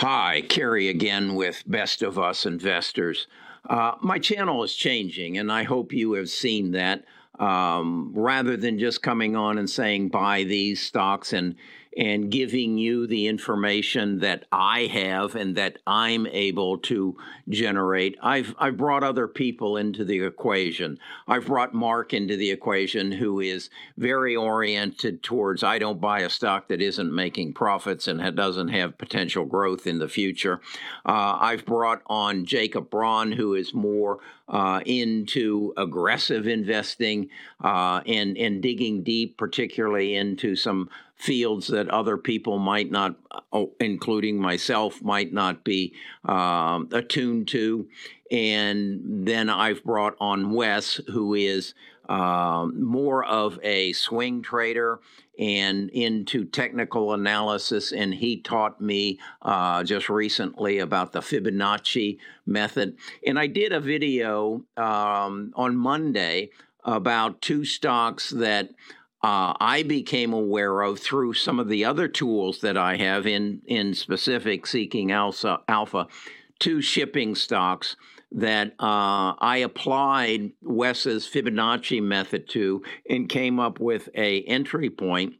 Hi, Kerry again with Best of Us Investors. Uh, my channel is changing, and I hope you have seen that. Um, rather than just coming on and saying buy these stocks and and giving you the information that I have and that I'm able to generate. I've I've brought other people into the equation. I've brought Mark into the equation who is very oriented towards I don't buy a stock that isn't making profits and doesn't have potential growth in the future. Uh, I've brought on Jacob Braun who is more uh, into aggressive investing uh, and and digging deep, particularly into some fields that other people might not, oh, including myself, might not be um, attuned to. And then I've brought on Wes, who is um, more of a swing trader and into technical analysis. And he taught me uh, just recently about the Fibonacci method. And I did a video um, on Monday about two stocks that uh, I became aware of through some of the other tools that I have in in specific seeking alpha, alpha two shipping stocks that uh, I applied Wes's Fibonacci method to and came up with a entry point.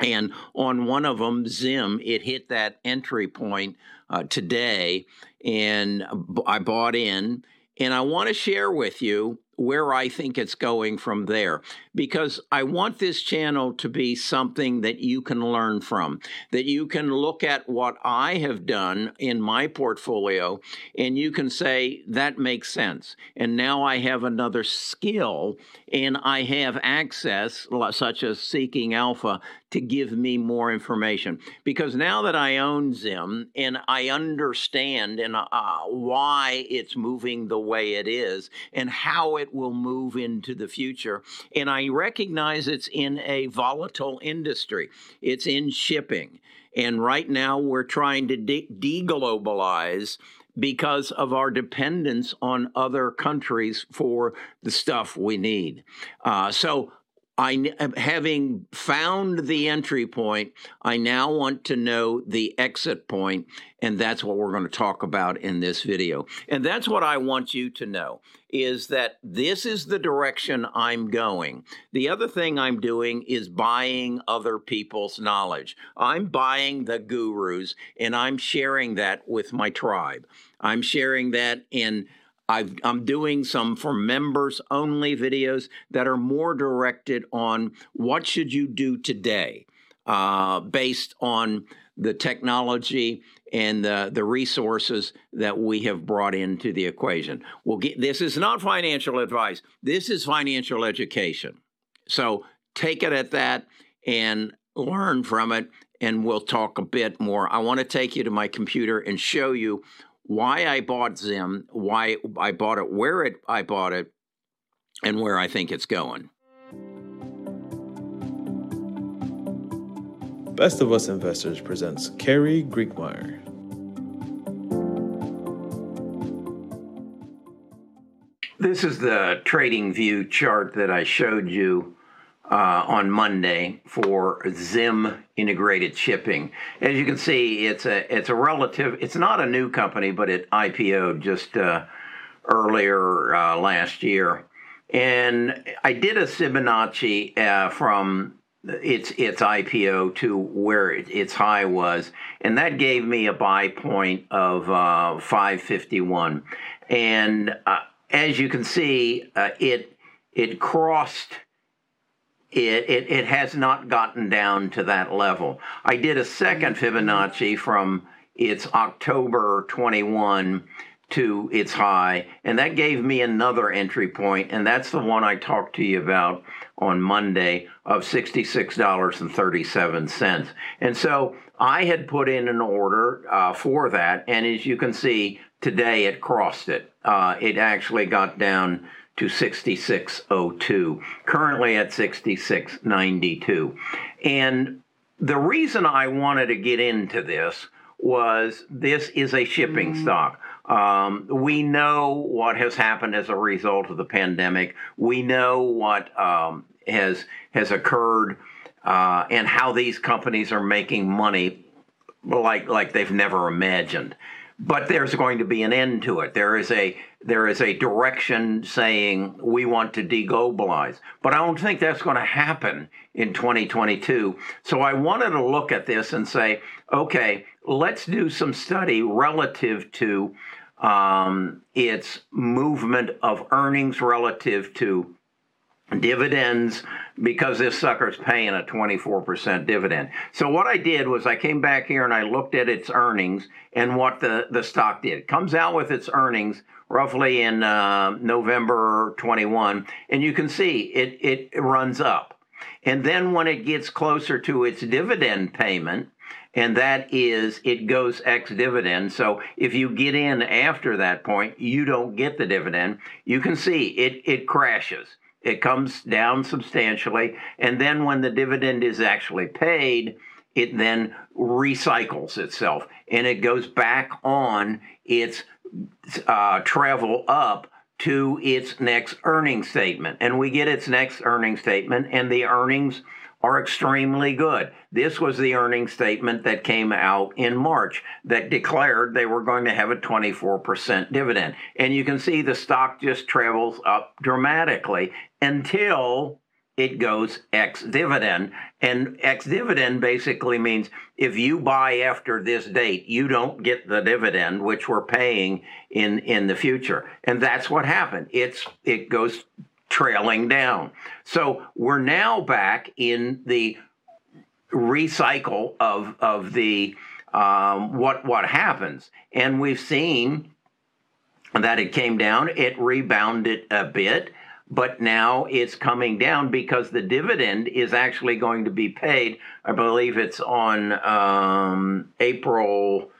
And on one of them, Zim, it hit that entry point uh, today, and I bought in. And I want to share with you where I think it's going from there because I want this channel to be something that you can learn from, that you can look at what I have done in my portfolio and you can say, that makes sense. And now I have another skill and I have access, such as Seeking Alpha, to give me more information. Because now that I own Zim and I understand and uh, why it's moving the way it is and how it will move into the future, and I recognize it's in a volatile industry, it's in shipping. And right now we're trying to de- deglobalize because of our dependence on other countries for the stuff we need. Uh, so I, uh, having found the entry point, I now want to know the exit point, and that's what we're going to talk about in this video. And that's what I want you to know is that this is the direction I'm going. The other thing I'm doing is buying other people's knowledge. I'm buying the gurus, and I'm sharing that with my tribe. I'm sharing that in i am doing some for members only videos that are more directed on what should you do today uh, based on the technology and the, the resources that we have brought into the equation. We'll get, this is not financial advice. This is financial education. So take it at that and learn from it, and we'll talk a bit more. I want to take you to my computer and show you why I bought Zim, why I bought it, where it I bought it, and where I think it's going. Best of Us Investors presents Kerry Griegmeier. This is the trading view chart that I showed you uh, on Monday for Zim Integrated Shipping. As you can see, it's a it's a relative. It's not a new company, but it IPO'd just uh, earlier uh, last year. And I did a Fibonacci uh, from its its IPO to where it, its high was, and that gave me a buy point of uh, 551. And uh, as you can see, it it crossed it, it, it, has not gotten down to that level. I did a second Fibonacci from its October 21 to its high, and that gave me another entry point, and that's the one I talked to you about on Monday of $66.37. And so I had put in an order uh, for that, and as you can see, today it crossed it. Uh, it actually got down to 6602, currently at 6692. And the reason I wanted to get into this was this is a shipping mm-hmm. stock. Um, we know what has happened as a result of the pandemic. We know what um, has has occurred uh, and how these companies are making money like like they've never imagined. But there's going to be an end to it. There is a there is a direction saying we want to deglobalize. But I don't think that's going to happen in 2022. So I wanted to look at this and say, okay, let's do some study relative to um, its movement of earnings relative to dividends because this sucker's paying a 24% dividend. So what I did was I came back here and I looked at its earnings and what the, the stock did. It comes out with its earnings roughly in uh, November 21, and you can see it, it runs up. And then when it gets closer to its dividend payment, and that is it goes ex dividend. So if you get in after that point, you don't get the dividend. You can see it, it crashes. It comes down substantially. And then when the dividend is actually paid, it then recycles itself and it goes back on its uh, travel up to its next earning statement. And we get its next earning statement, and the earnings are extremely good. This was the earnings statement that came out in March that declared they were going to have a 24% dividend. And you can see the stock just travels up dramatically until it goes ex dividend. And ex dividend basically means if you buy after this date, you don't get the dividend, which we're paying in, in the future. And that's what happened. It's, it goes trailing down. So we're now back in the recycle of of the um, what what happens, and we've seen that it came down, it rebounded a bit, but now it's coming down because the dividend is actually going to be paid. I believe it's on um, April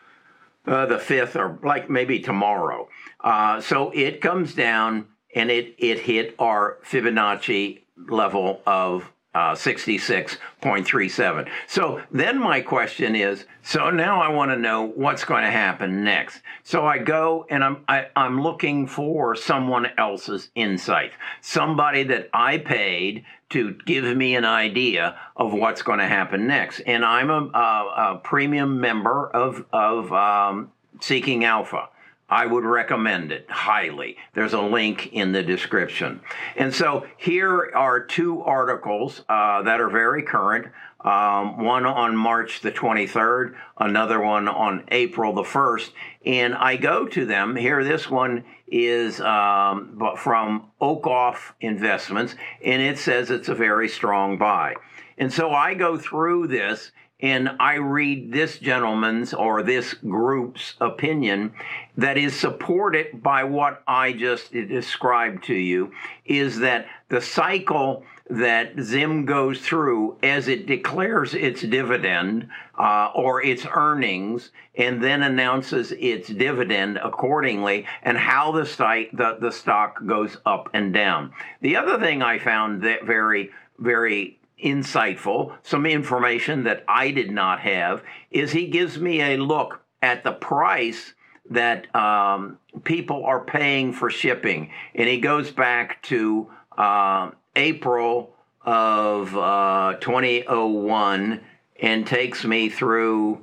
uh, the fifth, or like maybe tomorrow. Uh, so it comes down and it, it hit our Fibonacci level of uh, 66.37. So then my question is, so now I want to know what's going to happen next. So I go and I'm I, am i am looking for someone else's insight, somebody that I paid to give me an idea of what's going to happen next. And I'm a, a, a premium member of of um, Seeking Alpha. I would recommend it highly. There's a link in the description. And so here are two articles uh, that are very current. Um, one on March the 23rd, another one on April the 1st. And I go to them. Here, this one is um, from Oakoff Investments, and it says it's a very strong buy. And so I go through this and I read this gentleman's or this group's opinion that is supported by what I just described to you is that the cycle that Zim goes through as it declares its dividend uh, or its earnings and then announces its dividend accordingly and how the, st- the, the stock goes up and down. The other thing I found that very, very insightful, some information that I did not have, is he gives me a look at the price that um, people are paying for shipping. And he goes back to uh, April of uh, 2001 and takes me through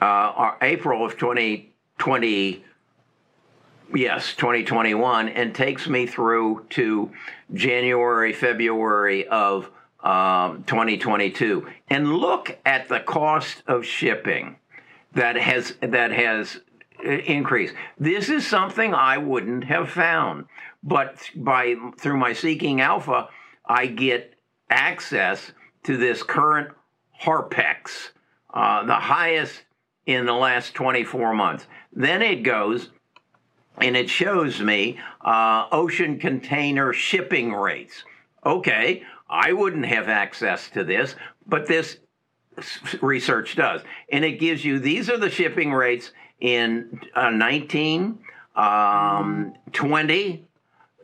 uh, April of 2020 yes 2021 and takes me through to january february of um, 2022 and look at the cost of shipping that has that has uh, increased. This is something I wouldn't have found, but by through my Seeking Alpha, I get access to this current Harpex, uh, the highest in the last 24 months. Then it goes and it shows me uh, ocean container shipping rates. Okay, I wouldn't have access to this, but this research does. And it gives you these are the shipping rates in uh, 19, um, 20,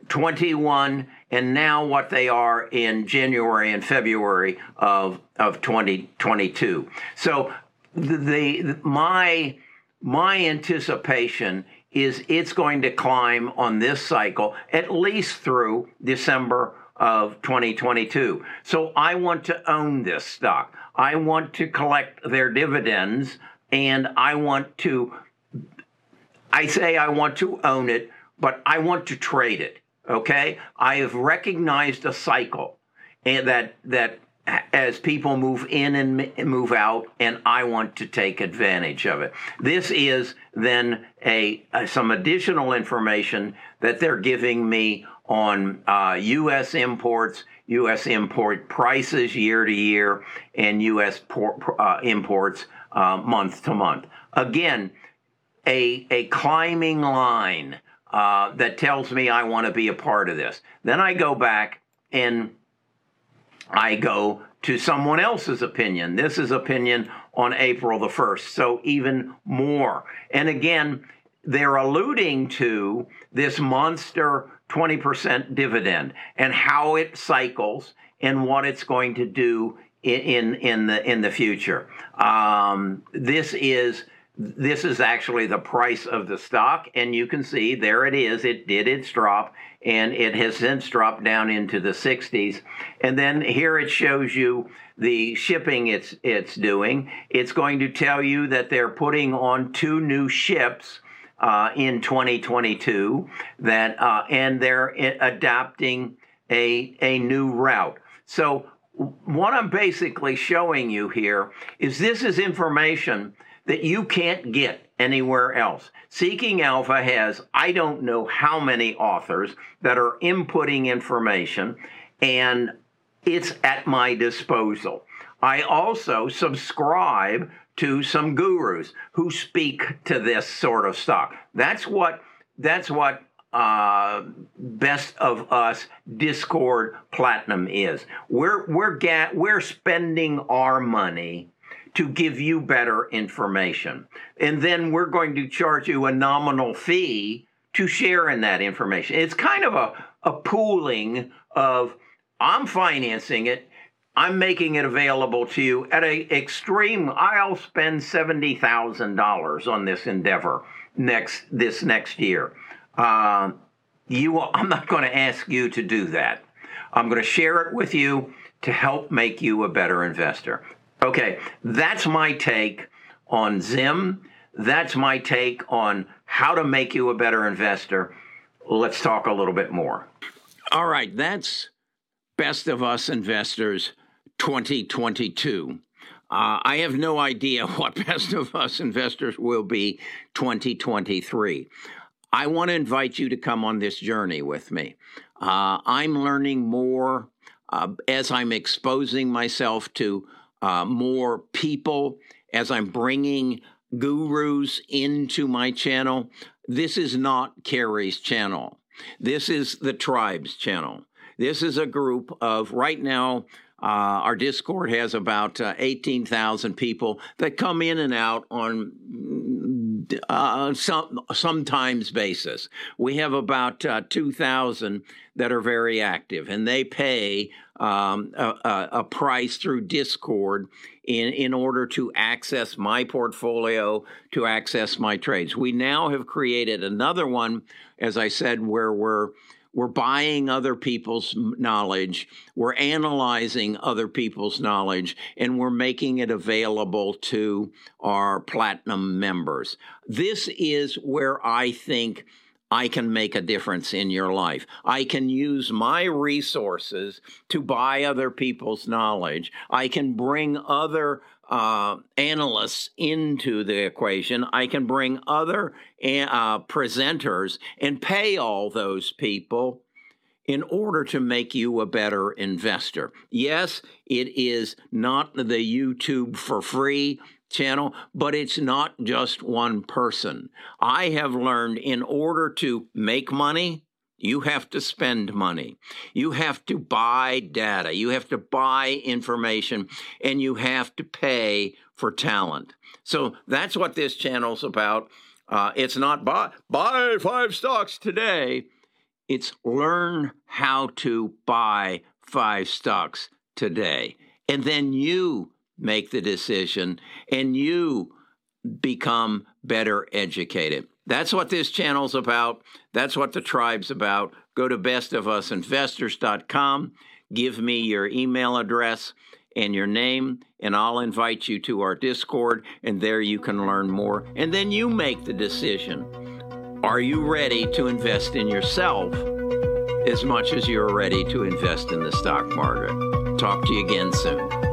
21, and now what they are in January and February of, of 2022. So the, the my my anticipation is it's going to climb on this cycle at least through December of 2022. So I want to own this stock. I want to collect their dividends and I want to, I say I want to own it, but I want to trade it. Okay. I have recognized a cycle and that, that as people move in and move out, and I want to take advantage of it. This is then a, a some additional information that they're giving me on uh, U.S. imports, U.S. import prices year to year, and U.S. Por- uh, imports uh, month to month. Again, a a climbing line uh, that tells me I want to be a part of this. Then I go back and I go to someone else's opinion. This is opinion on April the 1st, so even more. And again, they're alluding to this monster 20% dividend and how it cycles and what it's going to do in in, the in the future. Um, this is this is actually the price of the stock, and you can see there it is. It did its drop, and it has since dropped down into the 60s. And then here it shows you the shipping it's it's doing. It's going to tell you that they're putting on two new ships uh, in 2022 that uh, and they're adopting a a new route. So what I'm basically showing you here is this is information that you can't get anywhere else. Seeking Alpha has, I don't know how many authors that are inputting information, and it's at my disposal. I also subscribe to some gurus who speak to this sort of stuff. That's what that's what uh, best of us Discord Platinum is. We're we're ga- we're spending our money to give you better information. And then we're going to charge you a nominal fee to share in that information. It's kind of a, a pooling of I'm financing it, I'm making it available to you at a extreme. I'll spend seventy thousand dollars on this endeavor next this next year. Uh, you, I'm not going to ask you to do that. I'm going to share it with you to help make you a better investor. Okay, that's my take on Zim. That's my take on how to make you a better investor. Let's talk a little bit more. All right, that's Best of Us Investors 2022. Uh, I have no idea what Best of Us Investors will be 2023. I want to invite you to come on this journey with me. Uh, I'm learning more uh, as I'm exposing myself to uh, more people as I'm bringing gurus into my channel. This is not Kerry's channel. This is the tribe's channel. This is a group of right now. Uh, our Discord has about uh, 18,000 people that come in and out on uh, some sometimes basis. We have about uh, 2,000 that are very active, and they pay um, a, a, price through Discord in, in order to access my portfolio, to access my trades. We now have created another one, as I said, where we're we're buying other people's knowledge, we're analyzing other people's knowledge, and we're making it available to our platinum members. This is where I think I can make a difference in your life. I can use my resources to buy other people's knowledge. I can bring other uh, analysts into the equation. I can bring other uh, presenters and pay all those people in order to make you a better investor. Yes, it is not the YouTube for free channel, but it's not just one person. I have learned in order to make money, you have to spend money. You have to buy data. You have to buy information and you have to pay for talent. So that's what this channel's about. Uh, it's not buy, buy five stocks today. It's learn how to buy five stocks today. And then you make the decision and you become better educated. That's what this channel's about. That's what the tribe's about. Go to bestofusinvestors.com, give me your email address and your name, and I'll invite you to our Discord, and there you can learn more. And then you make the decision. Are you ready to invest in yourself as much as you're ready to invest in the stock market? Talk to you again soon.